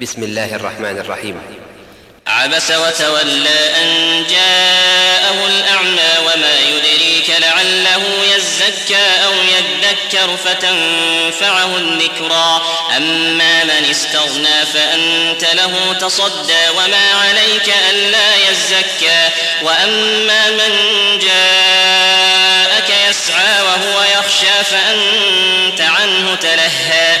بسم الله الرحمن الرحيم. عبس وتولى أن جاءه الأعمى وما يدريك لعله يزكى أو يذكر فتنفعه الذكرى. أما من استغنى فأنت له تصدى وما عليك ألا يزكى. وأما من جاءك يسعى وهو يخشى فأنت عنه تلهى.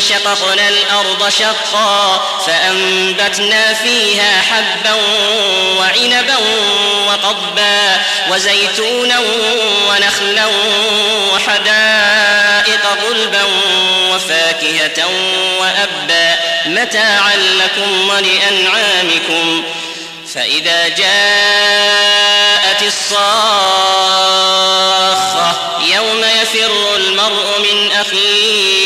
شققنا الأرض شقا فأنبتنا فيها حبا وعنبا وقضبا وزيتونا ونخلا وحدائق غلبا وفاكهة وأبا متاعا لكم ولأنعامكم فإذا جاءت الصاخة يوم يفر المرء من أخيه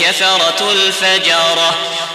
الكفرة الفجرة.